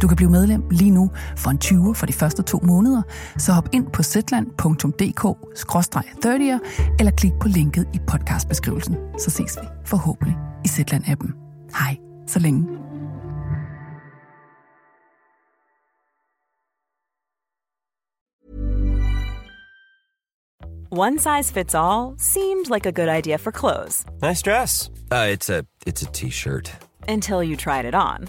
Du kan blive medlem lige nu for en 20 for de første to måneder, så hop ind på zland.dk-30'er eller klik på linket i podcastbeskrivelsen. Så ses vi forhåbentlig i Zetland-appen. Hej, så længe. One size fits all seemed like a good idea for clothes Nice dress. Uh, it's a it's a t-shirt. until you tried it on.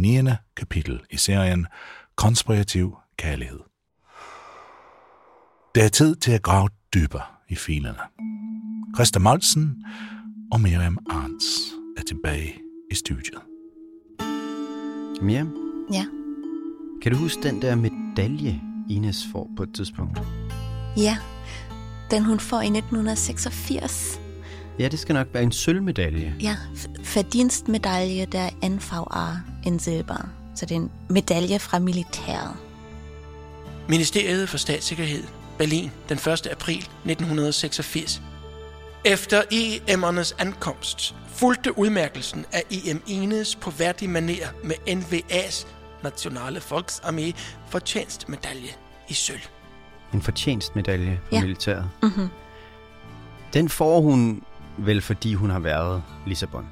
9. kapitel i serien Konspirativ Kærlighed. Det er tid til at grave dybere i filerne. Christa Molsen og Miriam Arns er tilbage i studiet. Miriam, Ja. kan du huske den der medalje, Ines får på et tidspunkt? Ja. Den hun får i 1986. Ja, det skal nok være en sølvmedalje. Ja, fordienstmedalje der er NVA en silber. Så det er en medalje fra militæret. Ministeriet for Statssikkerhed, Berlin, den 1. april 1986. Efter EM'ernes ankomst fulgte udmærkelsen af EM Enes på værdig maner med NVA's Nationale Volksarmé fortjenstmedalje i sølv. En fortjenstmedalje for Ja. militæret. Mhm. Den får hun vel, fordi hun har været Lissabon.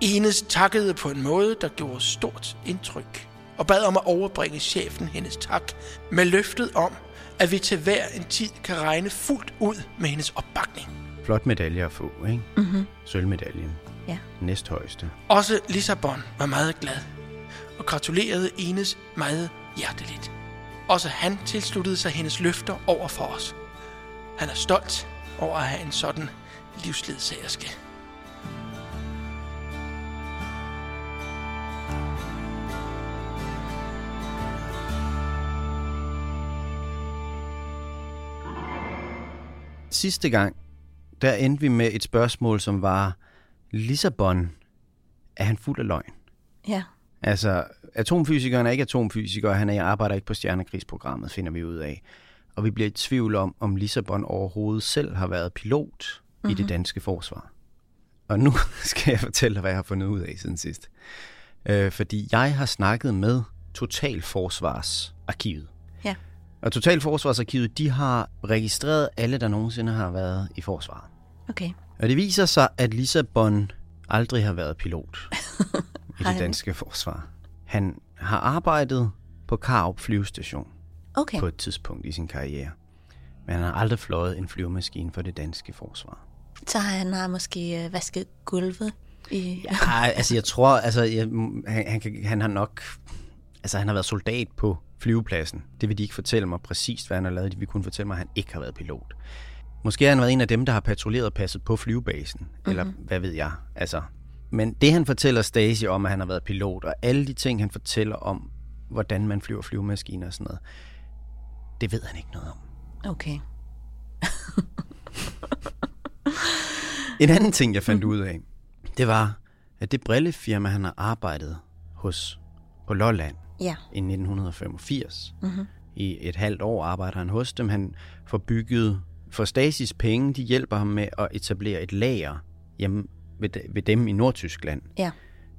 Enes takkede på en måde, der gjorde stort indtryk, og bad om at overbringe chefen hendes tak med løftet om, at vi til hver en tid kan regne fuldt ud med hendes opbakning. Flot medalje at få, ikke? Mhm. Sølvmedaljen. Ja. Næsthøjeste. Også Lissabon var meget glad og gratulerede Enes meget hjerteligt. Også han tilsluttede sig hendes løfter over for os. Han er stolt over at have en sådan livsledsagerske. Sidste gang, der endte vi med et spørgsmål, som var, Lissabon, er han fuld af løgn? Ja. Altså, atomfysikeren er ikke atomfysiker, og han er, arbejder ikke på stjernekrigsprogrammet, finder vi ud af. Og vi bliver i tvivl om, om Lissabon overhovedet selv har været pilot mm-hmm. i det danske forsvar. Og nu skal jeg fortælle dig, hvad jeg har fundet ud af siden sidst. Øh, fordi jeg har snakket med Totalforsvarsarkivet. Ja. Og Totalforsvarsarkivet, de har registreret alle, der nogensinde har været i forsvaret. Okay. Og det viser sig, at Lissabon aldrig har været pilot i det danske forsvar. Han har arbejdet på Karup flyvestation Okay. på et tidspunkt i sin karriere. Men han har aldrig fløjet en flyvemaskine for det danske forsvar. Så han har måske øh, vasket gulvet i... Ja. Altså jeg tror, altså jeg, han, han, kan, han har nok, altså han har været soldat på flyvepladsen. Det vil de ikke fortælle mig præcist, hvad han har lavet. De vil kun fortælle mig, at han ikke har været pilot. Måske har han været en af dem, der har patruljeret og passet på flyvebasen. Mm-hmm. Eller hvad ved jeg. Altså, men det han fortæller Stasi om, at han har været pilot, og alle de ting, han fortæller om, hvordan man flyver flyvemaskiner og sådan noget, det ved han ikke noget om. Okay. En anden ting, jeg fandt ud af, det var, at det brillefirma, han har arbejdet hos på Lolland Ja. i 1985, mm-hmm. i et halvt år arbejder han hos dem. Han får bygget, for Stasis penge, de hjælper ham med at etablere et lager hjemme ved, ved dem i Nordtyskland. Ja.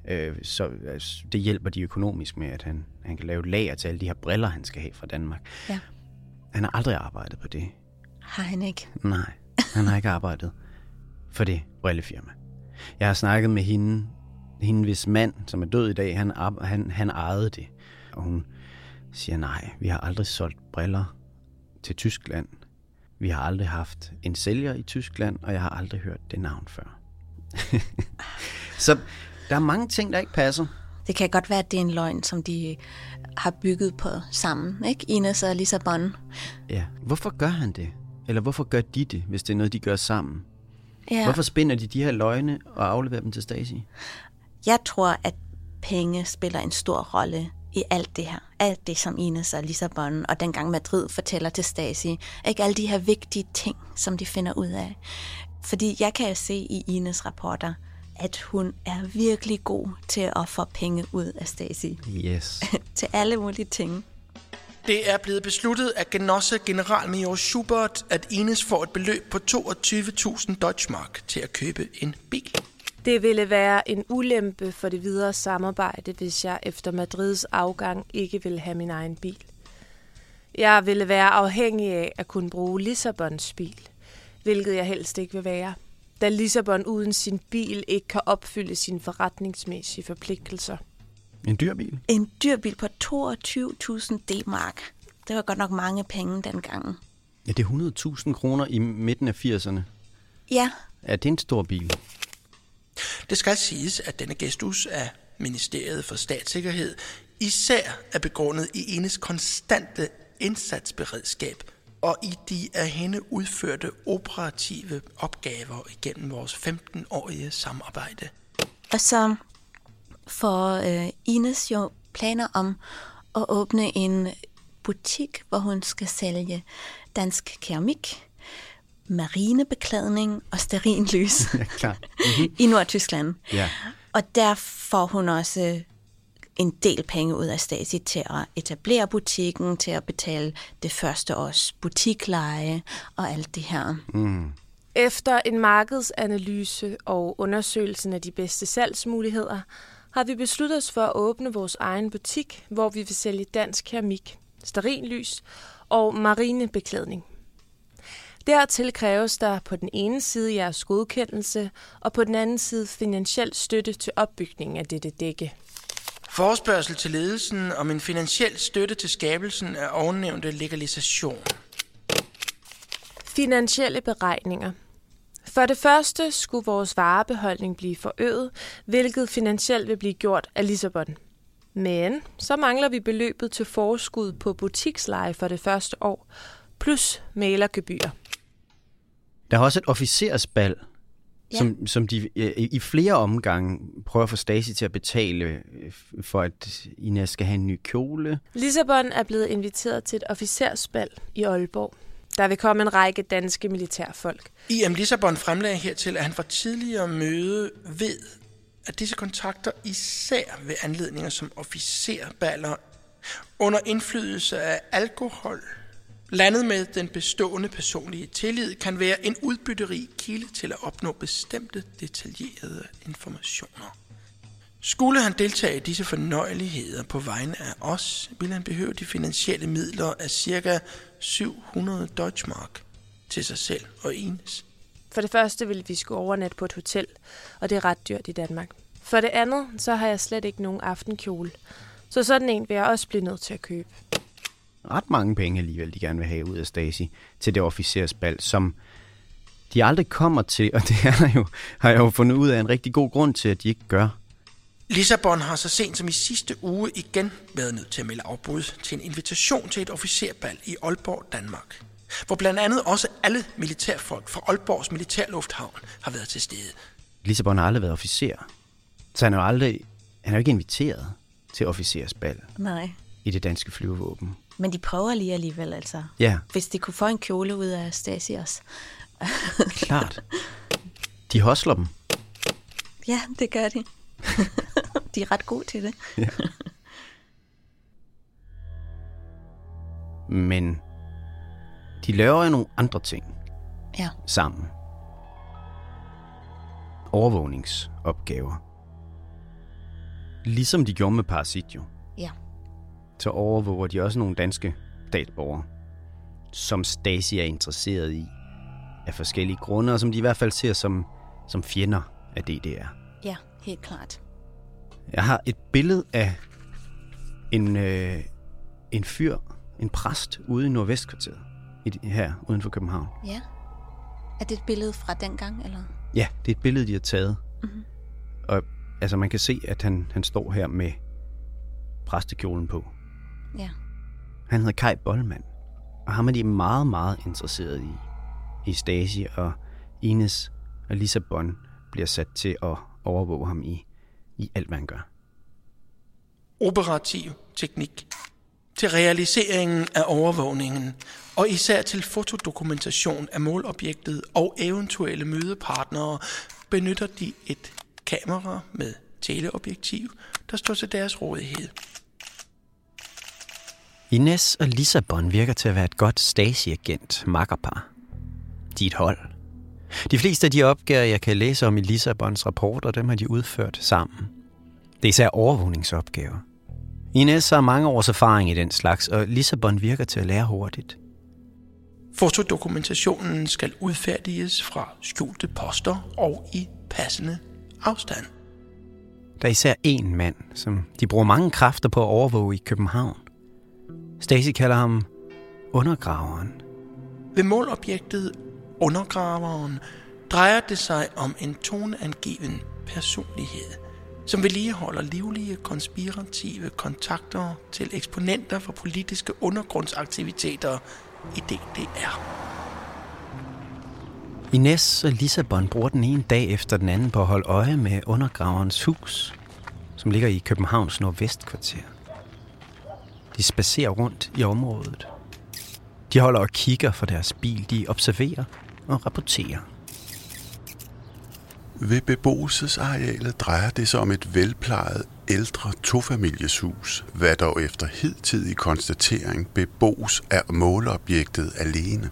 Øh, så altså, det hjælper de økonomisk med, at han, han kan lave et lager til alle de her briller, han skal have fra Danmark. Ja. Han har aldrig arbejdet på det. Har han ikke? Nej, han har ikke arbejdet for det brillefirma. Jeg har snakket med hende, hende hvis mand, som er død i dag, han, han, han ejede det. Og hun siger, nej, vi har aldrig solgt briller til Tyskland. Vi har aldrig haft en sælger i Tyskland, og jeg har aldrig hørt det navn før. Så der er mange ting, der ikke passer. Det kan godt være, at det er en løgn, som de har bygget på sammen, ikke? Ines og Lissabon. Ja. Hvorfor gør han det? Eller hvorfor gør de det, hvis det er noget, de gør sammen? Ja. Hvorfor spinder de de her løgne og afleverer dem til Stasi? Jeg tror, at penge spiller en stor rolle i alt det her. Alt det, som Ines og Lissabon og dengang Madrid fortæller til Stasi. Ikke alle de her vigtige ting, som de finder ud af. Fordi jeg kan jo se i Ines rapporter, at hun er virkelig god til at få penge ud af Stasi. Yes. til alle mulige ting. Det er blevet besluttet af Genosse generalmajor Schubert, at Ines får et beløb på 22.000 Deutschmark til at købe en bil. Det ville være en ulempe for det videre samarbejde, hvis jeg efter Madrids afgang ikke ville have min egen bil. Jeg ville være afhængig af at kunne bruge Lissabons bil, hvilket jeg helst ikke vil være, da Lissabon uden sin bil ikke kan opfylde sine forretningsmæssige forpligtelser. En dyr bil? En dyr bil på 22.000 D-mark. Det var godt nok mange penge dengang. Ja, det er 100.000 kroner i midten af 80'erne. Ja, Er det en stor bil? Det skal siges, at denne gestus af Ministeriet for Statssikkerhed især er begrundet i Ines konstante indsatsberedskab og i de af hende udførte operative opgaver igennem vores 15-årige samarbejde. og så får øh, Ines jo planer om at åbne en butik, hvor hun skal sælge dansk keramik, marinebeklædning og sterinlys Ja, klart. i Nordtyskland. Ja. Og der får hun også en del penge ud af Stasi til at etablere butikken, til at betale det første års butikleje og alt det her. Mm. Efter en markedsanalyse og undersøgelsen af de bedste salgsmuligheder, har vi besluttet os for at åbne vores egen butik, hvor vi vil sælge dansk keramik, sterinlys og marinebeklædning. Dertil kræves der på den ene side jeres godkendelse, og på den anden side finansiel støtte til opbygningen af dette dække. Forspørgsel til ledelsen om en finansiel støtte til skabelsen af ovennævnte legalisation. Finansielle beregninger. For det første skulle vores varebeholdning blive forøget, hvilket finansielt vil blive gjort af Lissabon. Men så mangler vi beløbet til forskud på butiksleje for det første år, plus malergebyr. Der er også et officersbal, Ja. som, som de øh, i flere omgange prøver at få Stasi til at betale øh, for, at Ines skal have en ny kjole. Lissabon er blevet inviteret til et officersbal i Aalborg. Der vil komme en række danske militærfolk. I.M. Lissabon fremlagde hertil, at han fra tidligere møde ved, at disse kontakter især ved anledninger som officerballer under indflydelse af alkohol, landet med den bestående personlige tillid, kan være en udbytterig kilde til at opnå bestemte detaljerede informationer. Skulle han deltage i disse fornøjeligheder på vegne af os, ville han behøve de finansielle midler af ca. 700 Deutschmark til sig selv og Ines. For det første vil vi skulle overnatte på et hotel, og det er ret dyrt i Danmark. For det andet, så har jeg slet ikke nogen aftenkjole. Så sådan en vil jeg også blive nødt til at købe. Ret mange penge alligevel, de gerne vil have ud af Stasi til det officersbal, som de aldrig kommer til, og det er der jo, har jeg jo fundet ud af en rigtig god grund til, at de ikke gør. Lissabon har så sent som i sidste uge igen været nødt til at melde afbud til en invitation til et officerbal i Aalborg, Danmark. Hvor blandt andet også alle militærfolk fra Aalborgs militærlufthavn har været til stede. Lissabon har aldrig været officer, så han er jo aldrig, han er jo ikke inviteret til officersbal Nej. i det danske flyvevåben. Men de prøver lige alligevel, altså. Ja, Hvis de kunne få en kjole ud af Stasi også. klart. De hosler dem. Ja, det gør de. de er ret gode til det. Ja. Men de laver jo nogle andre ting Ja. sammen. Overvågningsopgaver. ligesom de gjorde med Parasit jo, Ja. så overvåger de også nogle danske statsborgere, som Stasi er interesseret i af forskellige grunde, og som de i hvert fald ser som, som fjender af DDR. Helt klart. Jeg har et billede af en, øh, en fyr, en præst ude i Nordvestkvarteret, i, her uden for København. Ja. Er det et billede fra dengang, eller? Ja, det er et billede, de har taget. Mhm. Og altså, man kan se, at han, han står her med præstekjolen på. Ja. Han hedder Kai Bollmann, og ham er de meget, meget interesseret i. I Stasi og Ines og Lissabon bliver sat til at overvåge ham i, i alt, hvad han gør. operativ teknik til realiseringen af overvågningen, og især til fotodokumentation af målobjektet og eventuelle mødepartnere, benytter de et kamera med teleobjektiv, der står til deres rådighed. Ines og Lissabon virker til at være et godt Stasi-agent makkerpar. De er et hold. De fleste af de opgaver, jeg kan læse om i Lissabons rapporter, dem har de udført sammen. Det er især overvågningsopgaver. Ines har mange års erfaring i den slags, og Lissabon virker til at lære hurtigt. Fotodokumentationen skal udfærdiges fra skjulte poster og i passende afstand. Der er især én mand, som de bruger mange kræfter på at overvåge i København. Stasi kalder ham undergraveren. Ved målobjektet undergraveren drejer det sig om en toneangiven personlighed, som vedligeholder livlige konspirative kontakter til eksponenter for politiske undergrundsaktiviteter i DDR. Ines og Lissabon bruger den ene dag efter den anden på at holde øje med undergraverens hus, som ligger i Københavns nordvestkvarter. De spacerer rundt i området. De holder og kigger for deres bil. De observerer og rapporterer. Ved beboelsesarealet drejer det sig om et velplejet ældre tofamilieshus, hvad dog efter hidtidig konstatering bebos af måleobjektet alene.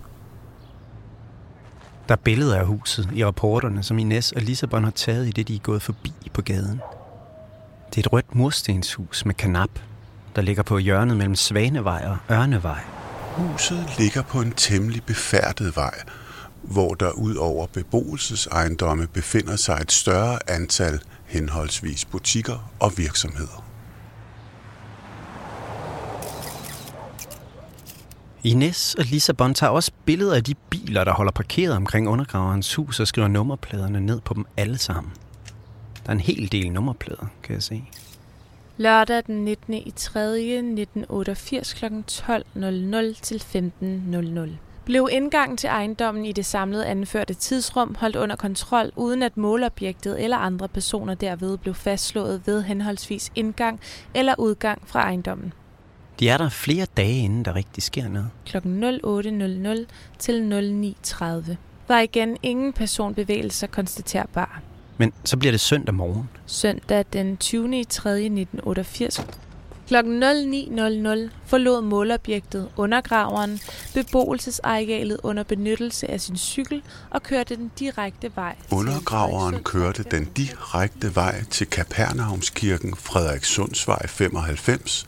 Der er billeder af huset i rapporterne, som Ines og Lissabon har taget i det, de er gået forbi på gaden. Det er et rødt murstenshus med kanap, der ligger på hjørnet mellem Svanevej og Ørnevej. Huset ligger på en temmelig befærdet vej, hvor der ud over beboelsesejendomme befinder sig et større antal henholdsvis butikker og virksomheder. Ines og Lissabon tager også billeder af de biler, der holder parkeret omkring undergraverens hus og skriver nummerpladerne ned på dem alle sammen. Der er en hel del nummerplader, kan jeg se. Lørdag den 19. i 3. 1988 kl. 12.00 til 15.00 blev indgangen til ejendommen i det samlede anførte tidsrum holdt under kontrol, uden at målobjektet eller andre personer derved blev fastslået ved henholdsvis indgang eller udgang fra ejendommen. De er der flere dage, inden der rigtig sker noget. Kl. 08.00 til 09.30 var igen ingen personbevægelser konstaterbar. Men så bliver det søndag morgen. Søndag den 20. i 3. 1988 Kl. 09.00 forlod målobjektet undergraveren beboelsesarealet under benyttelse af sin cykel og kørte den direkte vej. Undergraveren kørte den direkte vej til Kapernaumskirken Frederikssundsvej 95,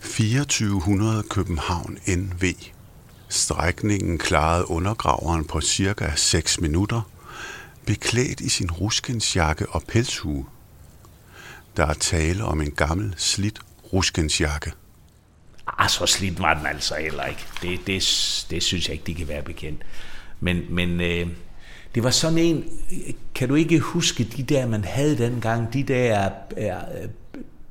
2400 København NV. Strækningen klarede undergraveren på cirka 6 minutter, beklædt i sin ruskensjakke og pelshue. Der er tale om en gammel, slidt ruskensjakke. Ah, så slidt var den altså heller ikke. Det, det, det synes jeg ikke, de kan være bekendt. Men, men øh, det var sådan en, kan du ikke huske de der, man havde dengang, de der øh,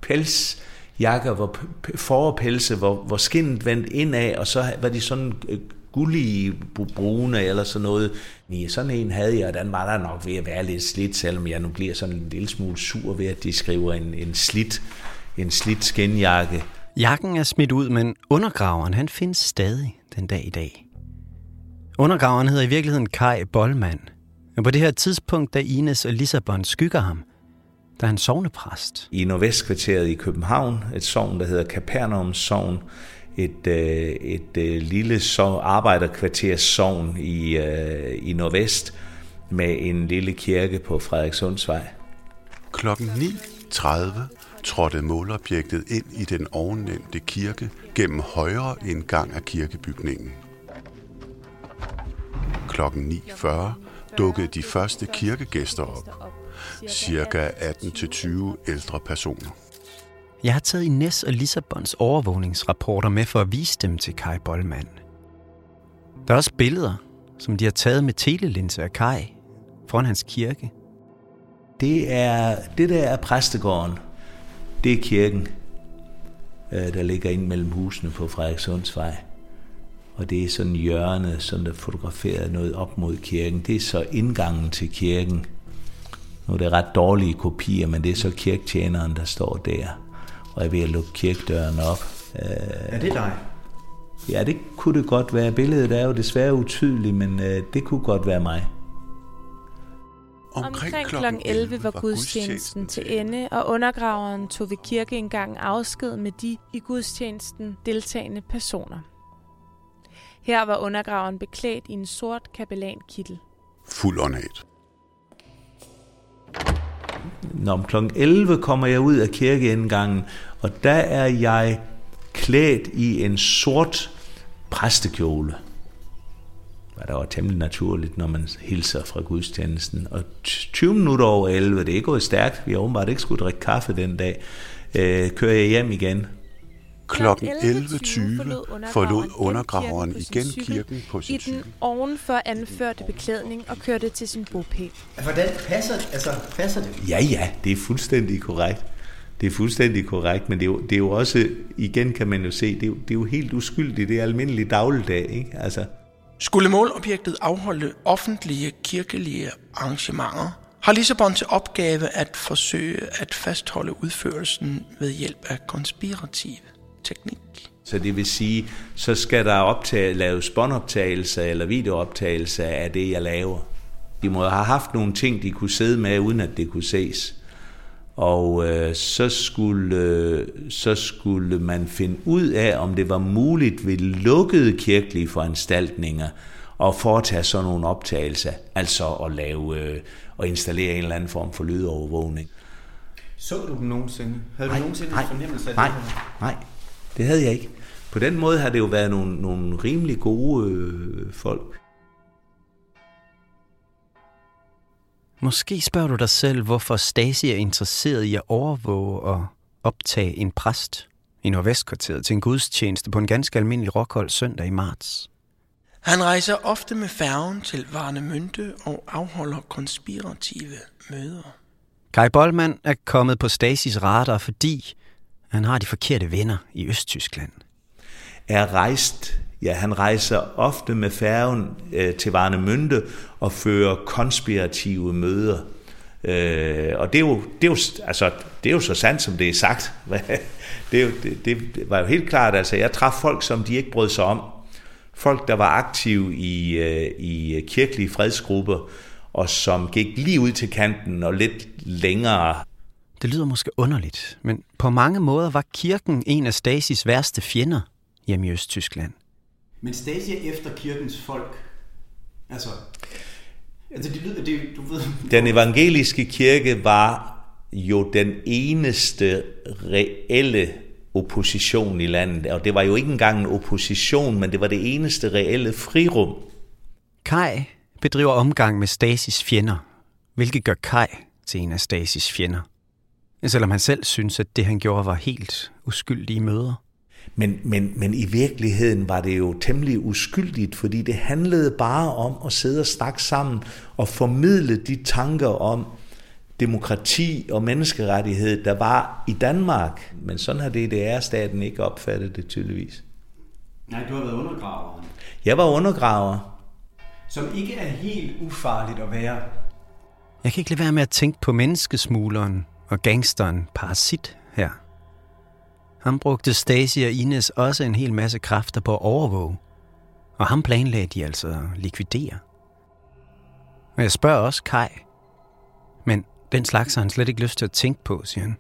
pelsjakker, hvor p- forpelse, hvor, hvor skinnet vendt indad, og så var de sådan øh, gullige brune eller sådan noget. Ja, sådan en havde jeg, og den var der nok ved at være lidt slidt, selvom jeg nu bliver sådan en lille smule sur ved, at de skriver en, en slidt en slidt skinjakke. Jakken er smidt ud, men undergraveren han findes stadig den dag i dag. Undergraveren hedder i virkeligheden Kai Bollmann. Men på det her tidspunkt, da Ines og Lissabon skygger ham, der er han sovnepræst. I Nordvestkvarteret i København, et sovn, der hedder Kapernaum sovn, et, øh, et øh, lille sovn, arbejderkvarters sovn i, øh, i Nordvest, med en lille kirke på Frederikssundsvej. Klokken 9.30 trådte målobjektet ind i den ovennævnte kirke gennem højre indgang af kirkebygningen. Klokken 9.40 dukkede de første kirkegæster op. Cirka 18-20 ældre personer. Jeg har taget Ines og Lissabons overvågningsrapporter med for at vise dem til Kai Bollmann. Der er også billeder, som de har taget med telelinse af Kai foran hans kirke. Det er det der er præstegården. Det er kirken, øh, der ligger ind mellem husene på Frederikssundsvej. Og det er sådan hjørne, som der fotograferet noget op mod kirken. Det er så indgangen til kirken. Nu er det ret dårlige kopier, men det er så kirktjeneren, der står der og er ved at lukke kirkedøren op. Er det dig? Ja, det kunne det godt være. Billedet er jo desværre utydeligt, men øh, det kunne godt være mig. Omkring kl. 11 var gudstjenesten til ende, og undergraveren tog ved kirkeindgangen afsked med de i gudstjenesten deltagende personer. Her var undergraveren beklædt i en sort kapellankittel. Fuld ornat. Når om kl. 11 kommer jeg ud af kirkeindgangen, og der er jeg klædt i en sort præstekjole. Hvad der var temmelig naturligt, når man hilser fra gudstjenesten. Og 20 minutter over 11, det er gået stærkt, vi har åbenbart ikke skulle drikke kaffe den dag, øh, kører jeg hjem igen. Klokken 11.20 forlod undergraveren igen kirken på sin i den ovenfor anførte beklædning og kørte til sin bopæl. Hvordan passer, altså, passer det? Ja, ja, det er fuldstændig korrekt. Det er fuldstændig korrekt, men det er, jo, det er jo også, igen kan man jo se, det er jo, det er jo helt uskyldigt, det er almindelig dagligdag, ikke? Altså, skulle målobjektet afholde offentlige kirkelige arrangementer, har Lissabon til opgave at forsøge at fastholde udførelsen ved hjælp af konspirativ teknik. Så det vil sige, så skal der optage, laves båndoptagelser eller videooptagelser af det, jeg laver. De må have haft nogle ting, de kunne sidde med, uden at det kunne ses. Og øh, så, skulle, øh, så skulle man finde ud af, om det var muligt ved lukkede kirkelige foranstaltninger at foretage sådan nogle optagelser, altså at lave øh, og installere en eller anden form for lydovervågning. Så du dem nogensinde? Havde Nej, du nogensinde nej, en fornemmelse af nej, det her? nej, det havde jeg ikke. På den måde har det jo været nogle, nogle rimelig gode øh, folk. Måske spørger du dig selv, hvorfor Stasi er interesseret i at overvåge og optage en præst i Nordvestkvarteret til en gudstjeneste på en ganske almindelig rockhold søndag i marts. Han rejser ofte med færgen til Varnemünde og afholder konspirative møder. Kai Bollmann er kommet på Stasis radar, fordi han har de forkerte venner i Østtyskland. er rejst, ja, han rejser ofte med færgen øh, til Varnemünde og fører konspirative møder. Øh, og det er, jo, det, er jo, altså, det er jo så sandt, som det er sagt. det, er jo, det, det var jo helt klart, altså jeg traf folk, som de ikke brød sig om. Folk, der var aktive i, øh, i kirkelige fredsgrupper, og som gik lige ud til kanten og lidt længere Det lyder måske underligt, men på mange måder var kirken en af Stasis værste fjender hjemme i Østtyskland. Men Stasi er efter kirkens folk. Altså, altså det lyder, det, du ved... Den evangeliske kirke var jo den eneste reelle opposition i landet, og det var jo ikke engang en opposition, men det var det eneste reelle frirum. Kai bedriver omgang med Stasis fjender, hvilket gør Kai til en af Stasis fjender. Selvom han selv synes, at det han gjorde var helt uskyldige møder. Men, men, men i virkeligheden var det jo temmelig uskyldigt, fordi det handlede bare om at sidde og snakke sammen og formidle de tanker om demokrati og menneskerettighed, der var i Danmark. Men sådan har DDR-staten ikke opfattet det tydeligvis. Nej, du har været undergraver. Jeg var undergraver. Som ikke er helt ufarligt at være. Jeg kan ikke lade være med at tænke på menneskesmugleren og gangsteren Parasit ham Han brugte Stacy og Ines også en hel masse kræfter på at overvåge. Og ham planlagde de altså at likvidere. Og jeg spørger også Kai. Men den slags har han slet ikke lyst til at tænke på, siger han.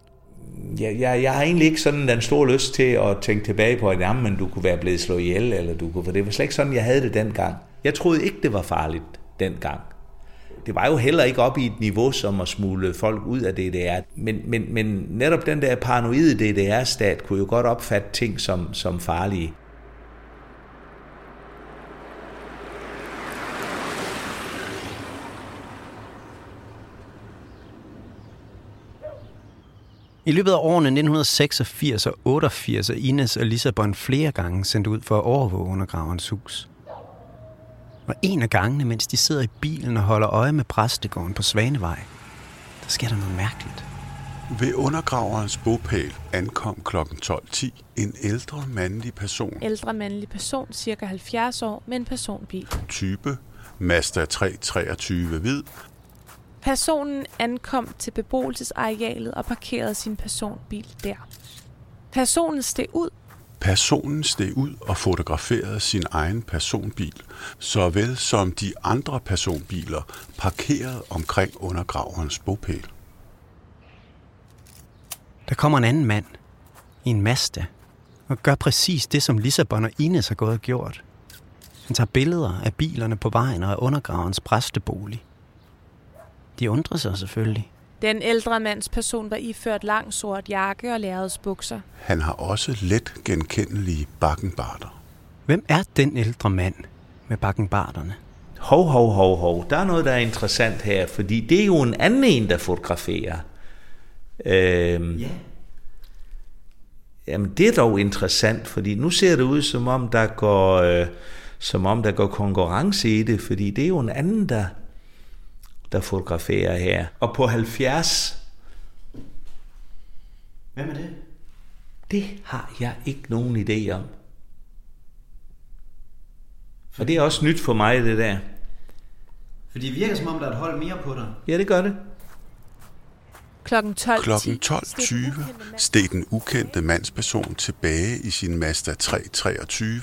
Jeg, jeg, jeg har egentlig ikke sådan den store lyst til at tænke tilbage på, at jamen, du kunne være blevet slået ihjel, eller du kunne, for det var slet ikke sådan, jeg havde det dengang. Jeg troede ikke, det var farligt dengang det var jo heller ikke op i et niveau som at smule folk ud af DDR. Men, men, men netop den der paranoide DDR-stat kunne jo godt opfatte ting som, som farlige. I løbet af årene 1986 og 88 er Ines og Lissabon flere gange sendt ud for at overvåge undergraverens hus. Og en af gangene, mens de sidder i bilen og holder øje med præstegården på Svanevej, der sker der noget mærkeligt. Ved undergraverens bopæl ankom kl. 12.10 en ældre mandlig person. Ældre mandlig person, cirka 70 år, med en personbil. Type Mazda 323 hvid. Personen ankom til beboelsesarealet og parkerede sin personbil der. Personen steg ud Personen steg ud og fotograferede sin egen personbil, såvel som de andre personbiler parkeret omkring undergraverens bopæl. Der kommer en anden mand i en Mazda og gør præcis det, som Lissabon og Ines har gået og gjort. Han tager billeder af bilerne på vejen og af undergravens præstebolig. De undrer sig selvfølgelig. Den ældre mands person var iført lang sort jakke og lærredsbukser. Han har også let genkendelige bakkenbarter. Hvem er den ældre mand med bakkenbarterne? Hov, hov, hov, hov. Der er noget, der er interessant her, fordi det er jo en anden en, der fotograferer. Øhm, Ja. Jamen, det er dog interessant, fordi nu ser det ud, som om der går, øh, som om der går konkurrence i det, fordi det er jo en anden, der, der fotograferer her. Og på 70, Hvem er det? det har jeg ikke nogen idé om. Og det er også nyt for mig, det der. Fordi det virker som om, der er et hold mere på dig. Ja, det gør det. Klokken 12.10 Klokken 12.20 steg den ukendte mandsperson tilbage i sin Mazda 323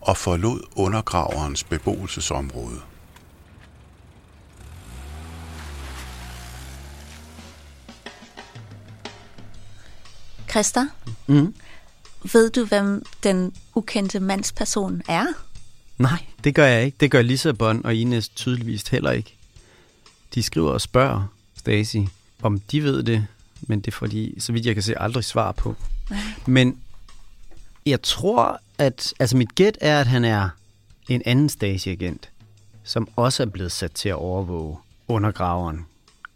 og forlod undergraverens beboelsesområde. Christa, Mm. ved du, hvem den ukendte mandsperson er? Nej, det gør jeg ikke. Det gør Lissabon og Ines tydeligvis heller ikke. De skriver og spørger Stacy, om de ved det, men det får de, så vidt jeg kan se, aldrig svar på. Men jeg tror, at altså mit gæt er, at han er en anden Stasi-agent, som også er blevet sat til at overvåge undergraveren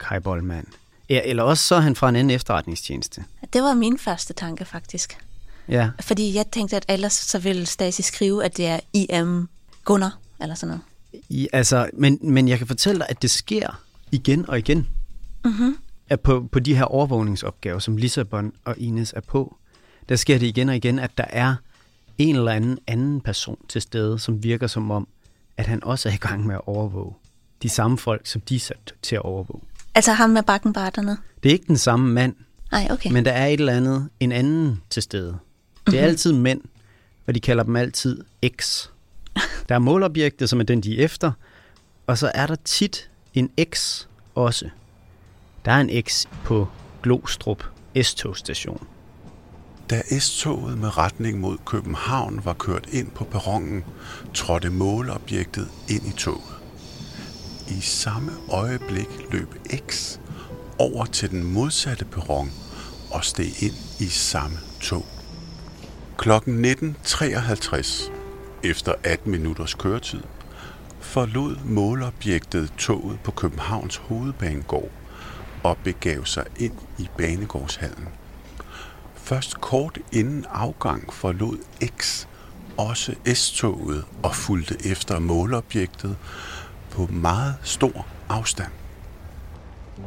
Kai Bollmann. Eller også så er han fra en anden efterretningstjeneste. Det var min første tanke, faktisk. Ja, Fordi jeg tænkte, at ellers så ville Stasi skrive, at det er IM Gunnar, eller sådan noget. I, altså, men, men jeg kan fortælle dig, at det sker igen og igen. Mm-hmm. At på, på de her overvågningsopgaver, som Lissabon og Ines er på, der sker det igen og igen, at der er en eller anden anden person til stede, som virker som om, at han også er i gang med at overvåge de samme folk, som de er sat til at overvåge. Altså ham med bakkenbarterne. Det er ikke den samme mand, Nej, okay. men der er et eller andet, en anden til stede. Det er Mhm. altid mænd, og de kalder dem altid X. Der er målobjektet, som er den, de er efter, og så er der tit en X også. Der er en X på Glostrup S-togstation. Da S-toget med retning mod København var kørt ind på perronen, trådte målobjektet ind i toget. I samme øjeblik løb X over til den modsatte perron og steg ind i samme tog. Klokken 19.53, efter 18 minutters køretid, forlod målobjektet toget på Københavns hovedbanegård og begav sig ind i banegårdshallen. Først kort inden afgang forlod X også S-toget og fulgte efter målobjektet på meget stor afstand.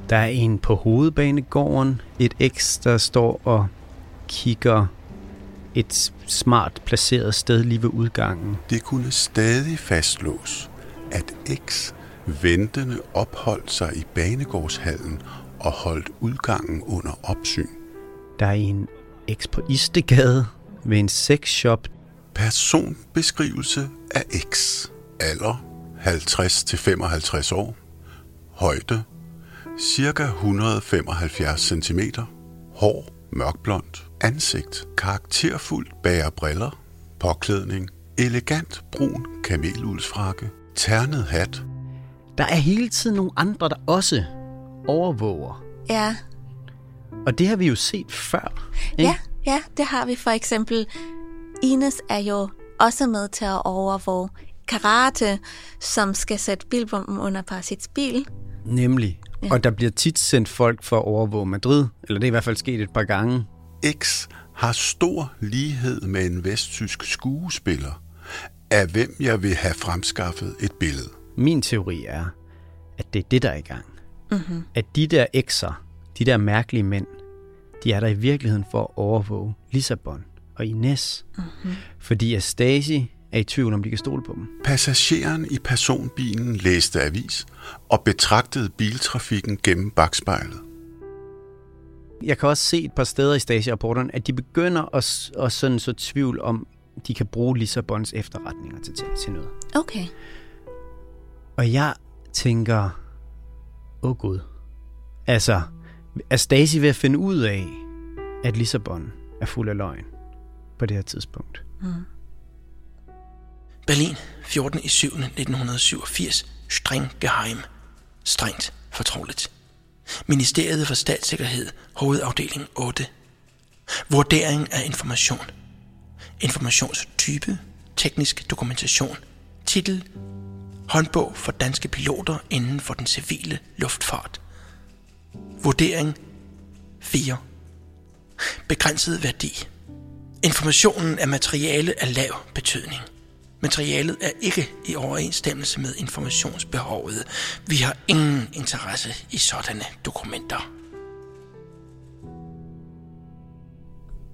Der er en på hovedbanegården, et X, der står og kigger et smart placeret sted lige ved udgangen. Det kunne stadig fastslås, at X ventende opholdt sig i banegårdshallen og holdt udgangen under opsyn. Der er en X på Istegade ved en sexshop. Personbeskrivelse af X. Alder 50-55 år. Højde cirka 175 cm. Hår mørkblondt. Ansigt karakterfuldt bærer briller. Påklædning elegant brun kameluldsfrakke. Ternet hat. Der er hele tiden nogle andre, der også overvåger. Ja, Og det har vi jo set før. Ikke? ja, ja, det har vi for eksempel. Ines er jo også med til at overvåge karate, som skal sætte bilbomben under Parasits bil. Nemlig. Ja. Og der bliver tit sendt folk for at overvåge Madrid, eller det er i hvert fald sket et par gange. X har stor lighed med en vesttysk skuespiller, af hvem jeg vil have fremskaffet et billede. Min teori er, at det er det, der er i gang. Mhm. At de der X'er, de der mærkelige mænd, de er der i virkeligheden for at overvåge Lissabon og Ines. Mhm. Fordi at Stasi er i tvivl om, de kan stole på dem. Passageren i personbilen læste avis og betragtede biltrafikken gennem bagspejlet. Jeg kan også se et par steder i Stasi-rapporterne, at de begynder at, at sådan så tvivl om, de kan bruge Lissabons efterretninger til, til, til noget. Okay. Og jeg tænker, åh oh gud. Altså, er Stasi ved at finde ud af, at Lissabon er fuld af løgn på det her tidspunkt? Mm. Berlin, 14. i 7. 1987. Streng geheim. Strengt fortroligt. Ministeriet for Statssikkerhed, hovedafdeling 8. Vurdering af information. Informationstype, teknisk dokumentation. Titel, håndbog for danske piloter inden for den civile luftfart. Vurdering 4. Begrænset værdi. Informationen af materiale af lav betydning. Materialet er ikke i overensstemmelse med informationsbehovet. Vi har ingen interesse i sådanne dokumenter.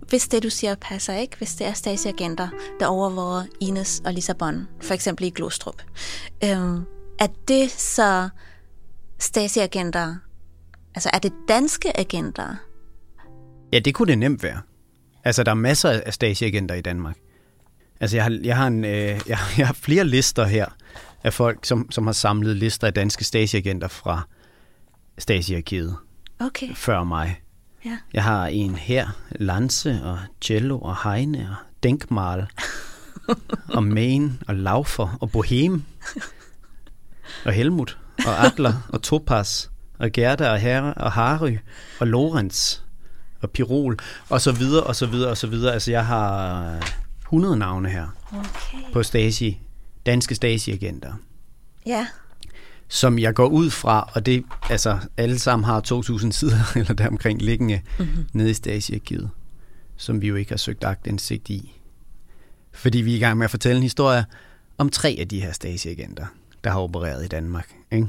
Hvis det, du siger, passer ikke, hvis det er Stasi-agenter, der overvåger Ines og Lissabon, for eksempel i Glostrup, øhm, er det så Stasi-agenter, altså er det danske agenter? Ja, det kunne det nemt være. Altså, der er masser af Stasi-agenter i Danmark. Altså, jeg har, jeg har, en, øh, jeg, jeg har flere lister her af folk, som, som har samlet lister af danske Stasi-agenter fra Stasi-arkivet Okay, før mig. ja. Jeg har en her, Lanse og Cello og Heine og Denkmal og Main og Laufer og Bohem og Helmut og Adler og Topaz og Gerda og Herre og Harry og Lorenz og Pirol og så videre og så videre og så videre. Altså jeg har 100 navne her Okay. på Stasi, danske Stasi-agenter Ja, som jeg går ud fra, og det altså alle sammen har 2.000 sider eller deromkring liggende Mhm. mm-hmm. nede i Stasi-arkivet, som vi jo ikke har søgt agtindsigt i. Fordi vi er i gang med at fortælle en historie om tre af de her Stasi-agenter, der har opereret i Danmark. Ikke?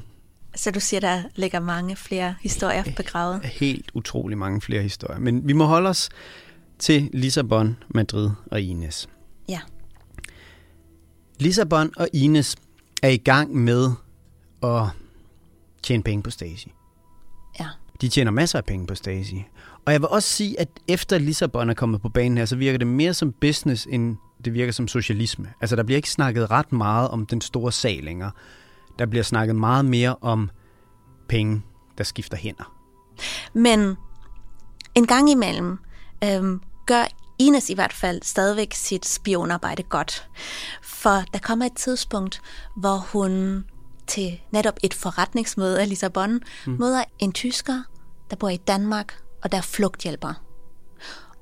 så du siger, der ligger mange flere historier begravet. Helt utrolig mange flere historier. Men vi må holde os til Lissabon, Madrid og Ines. Ja. Lissabon og Ines er i gang med at tjene penge på Stasi. Ja. De tjener masser af penge på Stasi. Og jeg vil også sige, at efter Lissabon er kommet på banen her, så virker det mere som business, end det virker som socialisme. Altså, der bliver ikke snakket ret meget om den store sag længere. Der bliver snakket meget mere om penge, der skifter hænder. Men en gang imellem øhm, gør Ines i hvert fald stadigvæk sit spionarbejde godt. For der kommer et tidspunkt, hvor hun til netop et forretningsmøde i Lissabon mm. møder en tysker, der bor i Danmark, og der er flugthjælper.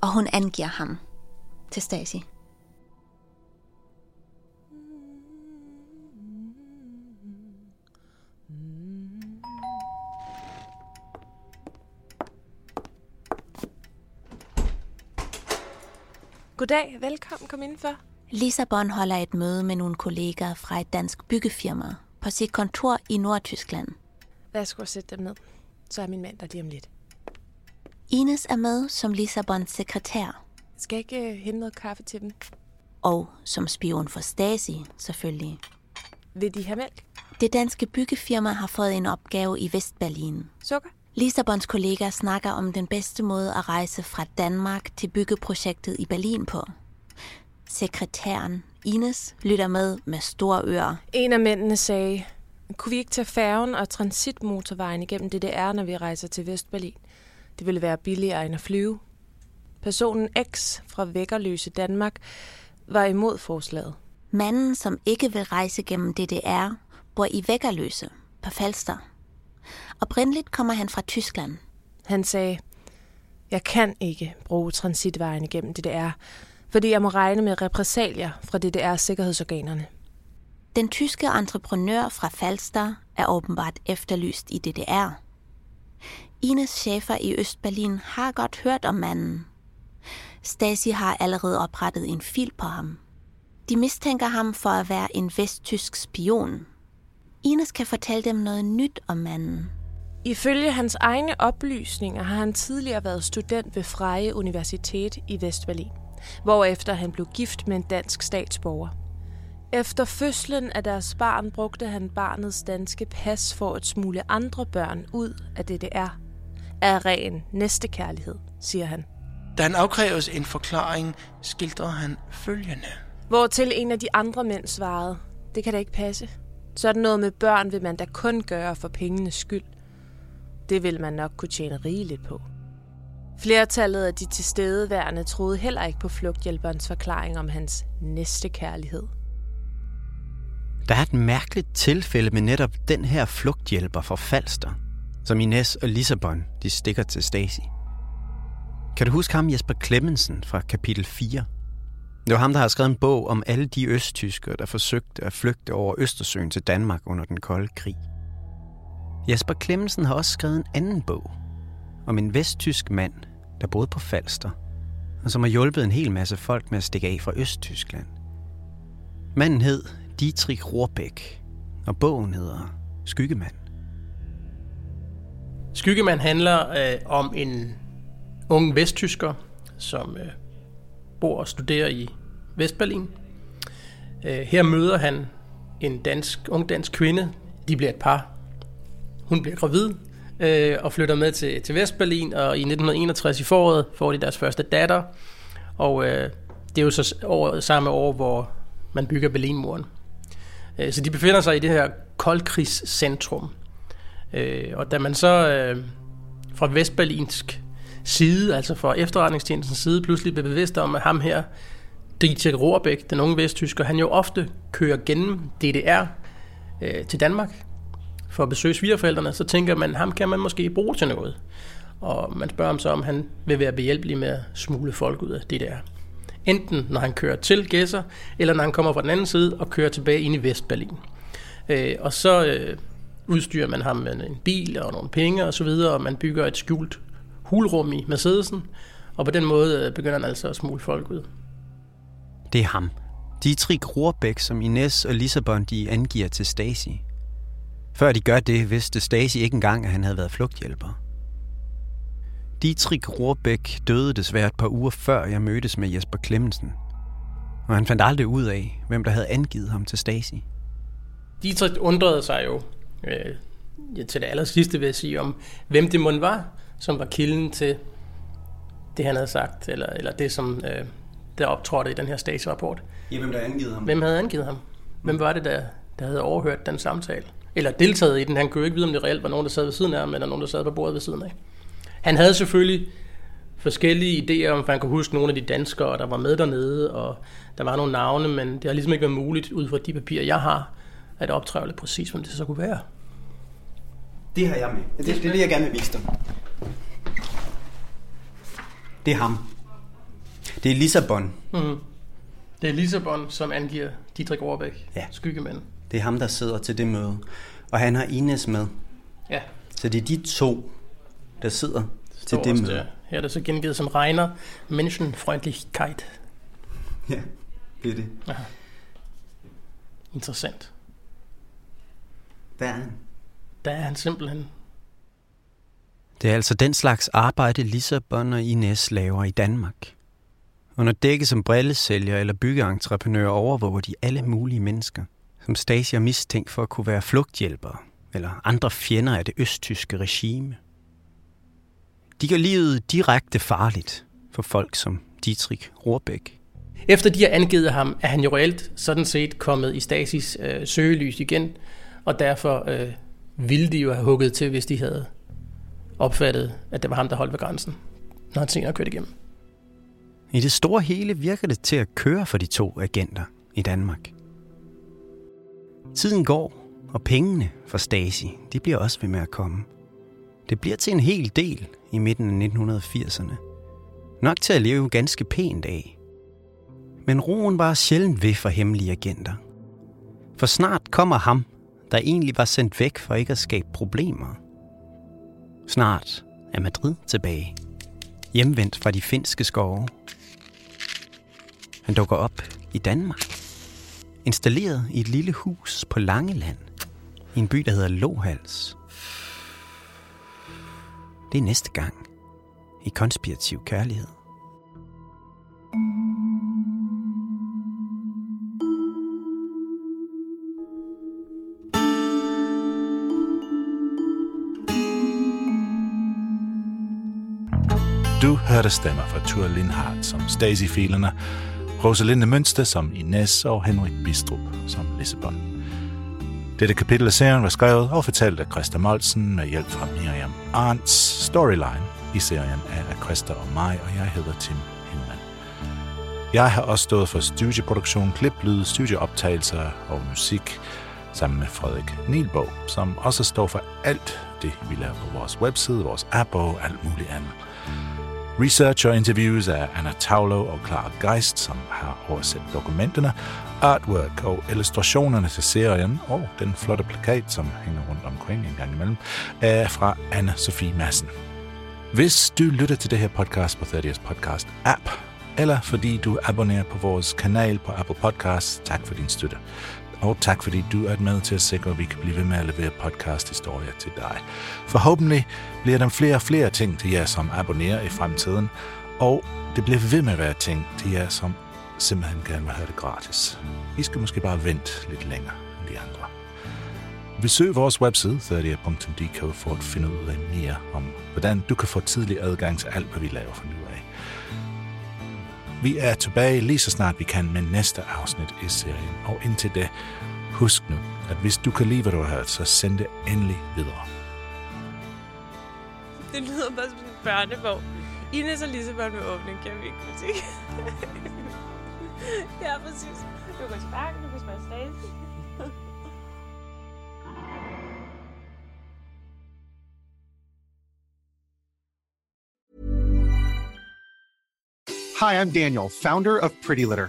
Og hun angiver ham til Stasi. Goddag, velkommen, kom indenfor. Lissabon holder et møde med nogle kollegaer fra et dansk byggefirma på sit kontor i Nordtyskland. Værsgo at sætte dem ned. Så er min mand der lige om lidt. Ines er med som Lissabons sekretær, Skal jeg ikke øh, hente noget kaffe til dem? og som spion for Stasi, selvfølgelig. Vil de have mælk? Det danske byggefirma har fået en opgave i Vestberlin. Sukker? Lissabons kollegaer snakker om den bedste måde at rejse fra Danmark til byggeprojektet i Berlin på. Sekretæren Ines lytter med med store ører. En af mændene sagde, kunne vi ikke tage færgen og transitmotorvejen igennem DDR, når vi rejser til Vestberlin? Det ville være billigere end at flyve. Personen X fra Vækkerløse Danmark var imod forslaget. Manden, som ikke vil rejse gennem DDR, bor i Vækkerløse, på Falster. Oprindeligt kommer han fra Tyskland. Han sagde, jeg kan ikke bruge transitvejen igennem DDR, fordi jeg må regne med repressalier fra DDR's sikkerhedsorganerne. Den tyske entreprenør fra Falster er åbenbart efterlyst i DDR. Ines chefer i Østberlin har godt hørt om manden. Stasi har allerede oprettet en fil på ham. De mistænker ham for at være en vesttysk spion. Ines kan fortælle dem noget nyt om manden. Ifølge hans egne oplysninger har han tidligere været student ved Freie Universitet i Vestberlin, hvorefter han blev gift med en dansk statsborger. Efter fødslen af deres barn brugte han barnets danske pas for at smule andre børn ud af DDR. Af ren næstekærlighed, siger han. Da han afkræves en forklaring, skildrer han følgende. Hvor til en af de andre mænd svarede, det kan da ikke passe. Sådan noget med børn vil man da kun gøre for pengenes skyld. Det vil man nok kunne tjene rigeligt på. Flertallet af de tilstedeværende troede heller ikke på flugthjælperens forklaring om hans næste kærlighed. Der er et mærkeligt tilfælde med netop den her flugthjælper for Falster, som Ines og Lissabon de stikker til Stacy. Kan du huske ham Jesper Clemmensen fra kapitel 4? Det var ham, der har skrevet en bog om alle de østtyskere, der forsøgte at flygte over Østersøen til Danmark under den kolde krig. Jesper Clemmensen har også skrevet en anden bog om en vesttysk mand, der boede på Falster, og som har hjulpet en hel masse folk med at stikke af fra Østtyskland. Manden hed Dietrich Rohrbeck, og bogen hedder Skyggemand. Skyggemand handler øh, om en ung vesttysker, som øh, bor og studerer i Vestberlin. Øh, her møder han en dansk, ung dansk kvinde. De bliver et par. Hun bliver gravid øh, og flytter med til, til Vestberlin, og i 1961 i foråret får de deres første datter. Og øh, det er jo så år, samme år, hvor man bygger Berlinmuren. Øh, så de befinder sig i det her koldkrigscentrum. Øh, og da man så øh, fra Vestberlinsk side, altså fra efterretningstjenestens side, pludselig blev bevidst om, at ham her, Dietrich Rohrbæk, den unge vesttysker, han jo ofte kører gennem DDR øh, til Danmark for at besøge svigerforældrene, så tænker man, ham kan man måske bruge til noget. Og man spørger ham så, om han vil være behjælpelig med at smule folk ud af DDR. Enten når han kører til Gæsser, eller når han kommer fra den anden side og kører tilbage ind i Vestberlin. Øh, og så øh, udstyrer man ham med en bil og nogle penge og så videre, og man bygger et skjult hulrum i Mercedesen, og på den måde øh, begynder han altså at smule folk ud. Det er ham. Dietrich Rohrbeck, som Ines og Lissabon de angiver til Stasi. Før de gør det, vidste Stasi ikke engang, at han havde været flugthjælper. Dietrich Rohrbeck døde desværre et par uger før jeg mødtes med Jesper Clemmensen. Og han fandt aldrig ud af, hvem der havde angivet ham til Stasi. Dietrich undrede sig jo øh, til det aller sidste, vil jeg sige, om hvem det måtte var, som var kilden til det, han havde sagt, eller, eller det, som øh, der optrådte i den her Stasi-rapport. Ja, hvem der angivet ham? Hvem havde angivet ham? Hvem var det, der, der havde overhørt den samtale? Eller deltaget i den? Han kunne jo ikke vide, om det reelt var nogen, der sad ved siden af ham, eller nogen, der sad på bordet ved siden af. Han havde selvfølgelig forskellige idéer om, han kunne huske nogle af de danskere, der var med dernede, og der var nogle navne, men det har ligesom ikke været muligt, ud fra de papirer, jeg har, at optrævle præcis, hvem det så kunne være. Det har jeg med. Det, det, det vil jeg gerne vise dig. Det er ham. Det er Lissabon. Mm. Det er Lissabon, som angiver Dietrich Rohrbeck, ja. skyggemanden. Det er ham, der sidder til det møde. Og han har Ines med. Ja. Så det er de to, der sidder til det møde. Der. Her er det så gengivet som Reiner Menschenfreundlichkeit. Ja, det er det. Aha. Interessant. Der er han. Der er han simpelthen. Det er altså den slags arbejde, Lissabon og Ines laver i Danmark. Under dække som brillesælger eller byggeentreprenør overvåger de alle mulige mennesker, som Stasi er mistænkt for at kunne være flugthjælpere eller andre fjender af det østtyske regime. De gør livet direkte farligt for folk som Dietrich Rohrbæk. Efter de har angivet ham, er han jo reelt sådan set kommet i Stasis øh, søgelys igen, og derfor øh, ville de jo have hugget til, hvis de havde opfattede, at det var ham, der holdt ved grænsen, når han senere kørte igennem. I det store hele virker det til at køre for de to agenter i Danmark. Tiden går, Og pengene for Stasi, de bliver også ved med at komme. Det bliver til en hel del i midten af 1980'erne. Nok til at leve ganske pænt af. Men roen var sjældent ved for hemmelige agenter. For snart kommer ham, der egentlig var sendt væk for ikke at skabe problemer. Snart er Madrid tilbage. Hjemvendt fra de finske skove. Han dukker op i Danmark. Installeret i et lille hus på Langeland. I en by, der hedder Lohals. Det er næste gang i konspirativ kærlighed. Du hørte stemmer fra Tur Lindhardt som stacy filerne Rosalinde Mønster som Ines og Henrik Bistrup som Lissabon. Dette kapitel af serien var skrevet og fortalt af Christa Molsen med hjælp fra Miriam Arndts storyline i serien er af Christa og mig, og jeg hedder Tim Hinman. Jeg har også stået for studieproduktion, kliplyd, studieoptagelser og musik sammen med Frederik Nielbo, som også står for alt det, vi laver på vores webside, vores app og alt muligt andet. Researcher-interviews af Anna Taulo og Clara Geist, som har oversat dokumenterne, artwork og illustrationerne til serien, og den flotte plakat, som hænger rundt omkring en gang imellem, er fra anne Sofie Madsen. Hvis du lytter til det her podcast på 30 Podcast app, eller fordi du abonnerer på vores kanal på Apple Podcasts, tak for din støtte. Og tak fordi du er med til at sikre, at vi kan blive ved med at levere podcast-historier til dig. Forhåbentlig bliver der flere og flere ting til jer, som abonnerer i fremtiden, og det bliver ved med at være ting til jer, som simpelthen gerne vil have det gratis. I skal måske bare vente lidt længere end de andre. Besøg vores webside 30.dk for at finde ud af mere om, hvordan du kan få tidlig adgang til alt, hvad vi laver for nu af. Vi er tilbage lige så snart vi kan med næste afsnit i serien, og indtil det, husk nu, at hvis du kan lide, hvad du har hørt, så send det endelig videre. Det lyder bare som en. Ines og ja, præcis. Du kan spørge, du kan spørge. Hi, I'm Daniel, founder of Pretty Litter.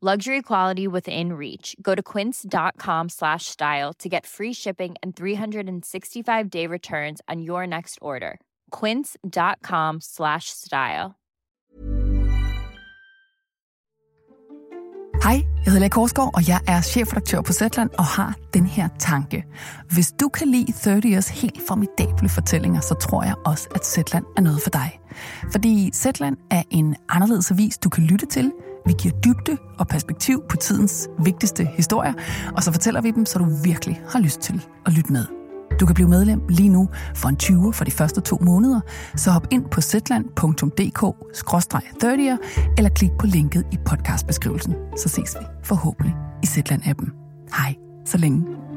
Luxury quality within reach. Go to quince.com slash style to get free shipping and 365 day returns on your next order. Quince.com slash style. Hej, jeg hedder Lea Korsgaard, og jeg er chefredaktør på Zetland og har den her tanke. Hvis du kan lide 30 Years helt formidable fortællinger, så tror jeg også, at Zetland er noget for dig. Fordi Zetland er en anderledes avis, du kan lytte til. Vi giver dybde og perspektiv på tidens vigtigste historier, og så fortæller vi dem, så du virkelig har lyst til at lytte med. Du kan blive medlem lige nu for en 20 for de første to måneder, så hop ind på zetland.dk-30'er eller klik på linket i podcastbeskrivelsen. Så ses vi forhåbentlig i Zetland-appen. Hej, så længe.